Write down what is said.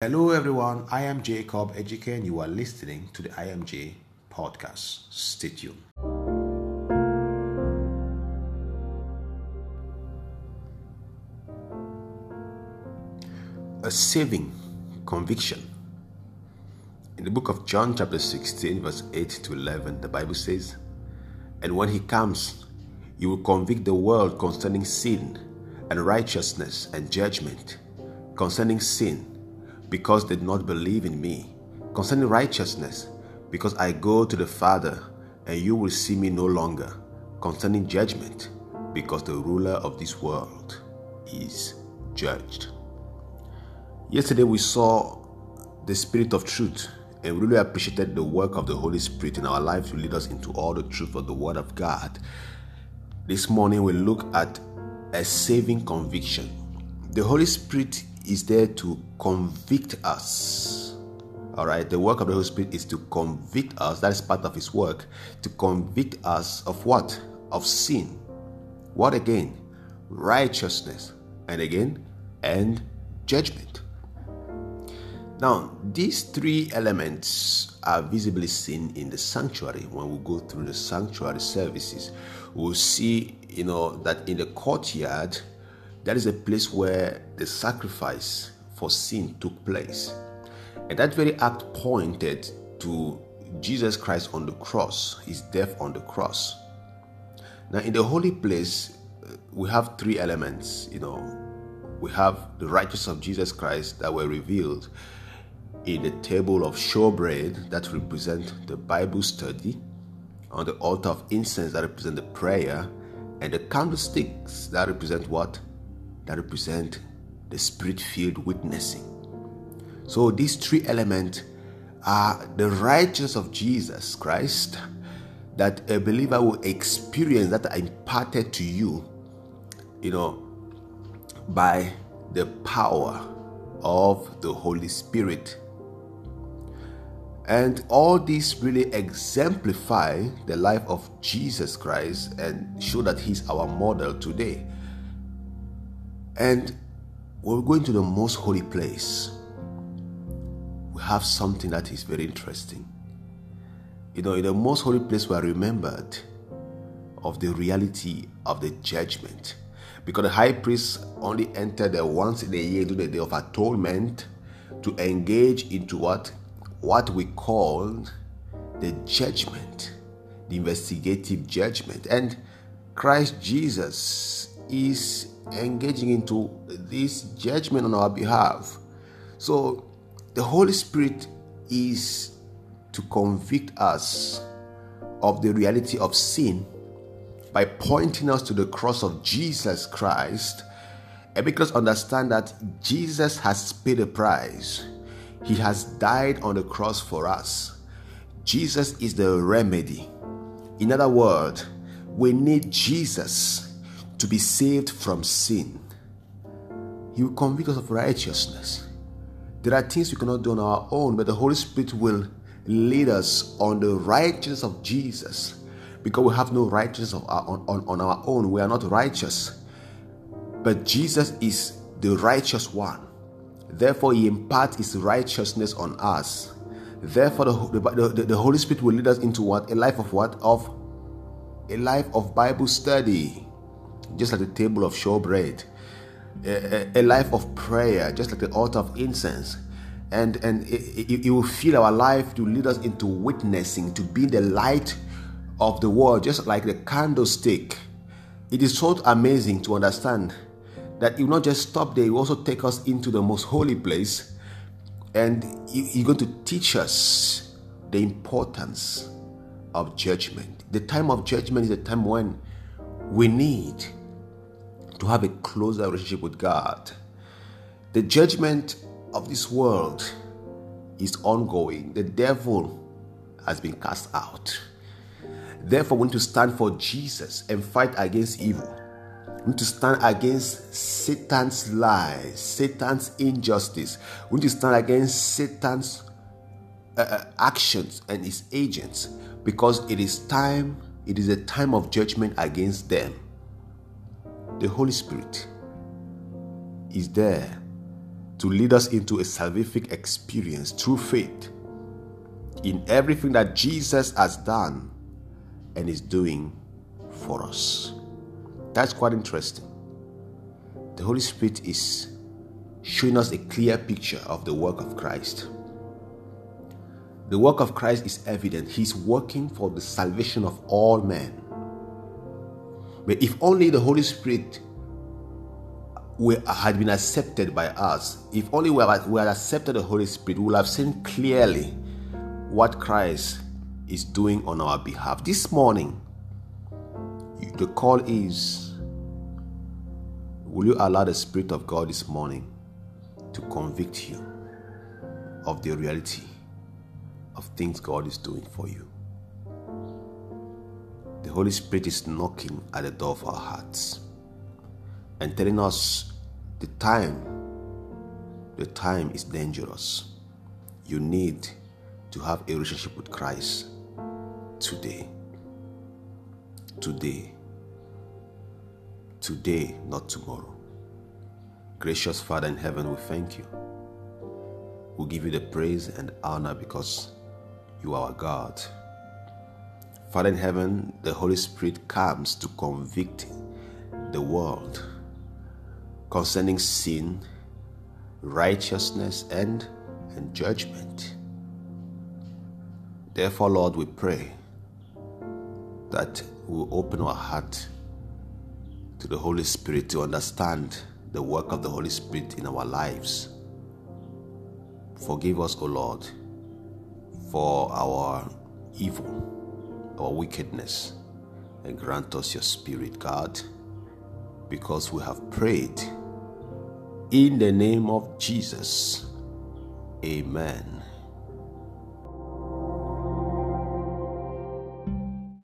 Hello, everyone. I am Jacob Ejike, and you are listening to the IMJ podcast. Stay tuned. A saving conviction. In the book of John, chapter 16, verse 8 to 11, the Bible says, And when he comes, he will convict the world concerning sin and righteousness and judgment. Concerning sin, because they did not believe in me. Concerning righteousness, because I go to the Father, and you will see me no longer. Concerning judgment, because the ruler of this world is judged. Yesterday we saw the Spirit of truth and really appreciated the work of the Holy Spirit in our lives to lead us into all the truth of the Word of God. This morning we look at a saving conviction. The Holy Spirit is there to convict us. All right, the work of the Holy Spirit is to convict us. That is part of His work to convict us of what? Of sin. What again? Righteousness. And again, and judgment. Now, these three elements are visibly seen in the sanctuary. When we go through the sanctuary services, we'll see, you know, that in the courtyard, that is a place where the sacrifice for sin took place. And that very act pointed to Jesus Christ on the cross, his death on the cross. Now, in the holy place, we have three elements. You know, we have the righteousness of Jesus Christ that were revealed in the table of showbread that represent the Bible study, on the altar of incense that represent the prayer, and the candlesticks that represent what? That represent the spirit filled witnessing. So these three elements are the righteousness of Jesus Christ that a believer will experience that are imparted to you, you know, by the power of the Holy Spirit. And all these really exemplify the life of Jesus Christ and show that He's our model today. And when we go into the most holy place, we have something that is very interesting. You know, in the most holy place, we are remembered of the reality of the judgment. Because the high priest only entered there once in a year to the day of atonement to engage into what? What we call the judgment, the investigative judgment. And Christ Jesus is engaging into this judgment on our behalf. So the Holy Spirit is to convict us of the reality of sin by pointing us to the cross of Jesus Christ and make us understand that Jesus has paid a price. He has died on the cross for us. Jesus is the remedy. In other words, we need Jesus to be saved from sin. He will convict us of righteousness. There are things we cannot do on our own, but the Holy Spirit will lead us on the righteousness of Jesus because we have no righteousness our, on, on, on our own. We are not righteous. But Jesus is the righteous one. Therefore, He imparts His righteousness on us. Therefore, the, the, the, the Holy Spirit will lead us into what? A life of what? Of a life of Bible study, just like the table of showbread. A, a, a life of prayer, just like the altar of incense. And and it, it, it, will fill our life to lead us into witnessing to be the light of the world just like the candlestick. It is so amazing to understand that will not just stop there will also take us into the most holy place. And he's going to teach us the importance of judgment. The time of judgment is a time when we need to have a closer relationship with god the judgment of this world is ongoing. The devil has been cast out. Therefore, we need to stand for Jesus and fight against evil. We need to stand against Satan's lies, Satan's injustice. We need to stand against Satan's uh, uh actions and his agents because it is time, it is a time of judgment against them. The Holy Spirit is there to lead us into a salvific experience through faith in everything that Jesus has done and is doing for us. That's quite interesting. The Holy Spirit is showing us a clear picture of the work of Christ. The work of Christ is evident. He's working for the salvation of all men. But if only the Holy Spirit had been accepted by us, if only we had, we had accepted the Holy Spirit, we would have seen clearly what Christ is doing on our behalf. This morning, the call is Will you allow the Spirit of God this morning to convict you of the reality of things God is doing for you? Holy Spirit is knocking at the door of our hearts and telling us the time, the time is dangerous. You need to have a relationship with Christ today. Today. Today, not tomorrow. Gracious Father in heaven, we thank you. We give you the praise and honor because you are our God. Father in heaven, the Holy Spirit comes to convict the world concerning sin, righteousness, and, and judgment. Therefore, Lord, we pray that we open our heart to the Holy Spirit to understand the work of the Holy Spirit in our lives. Forgive us, O Lord, for our evil, our wickedness, and grant us your Spirit, God, because we have prayed in the name of Jesus. Amen.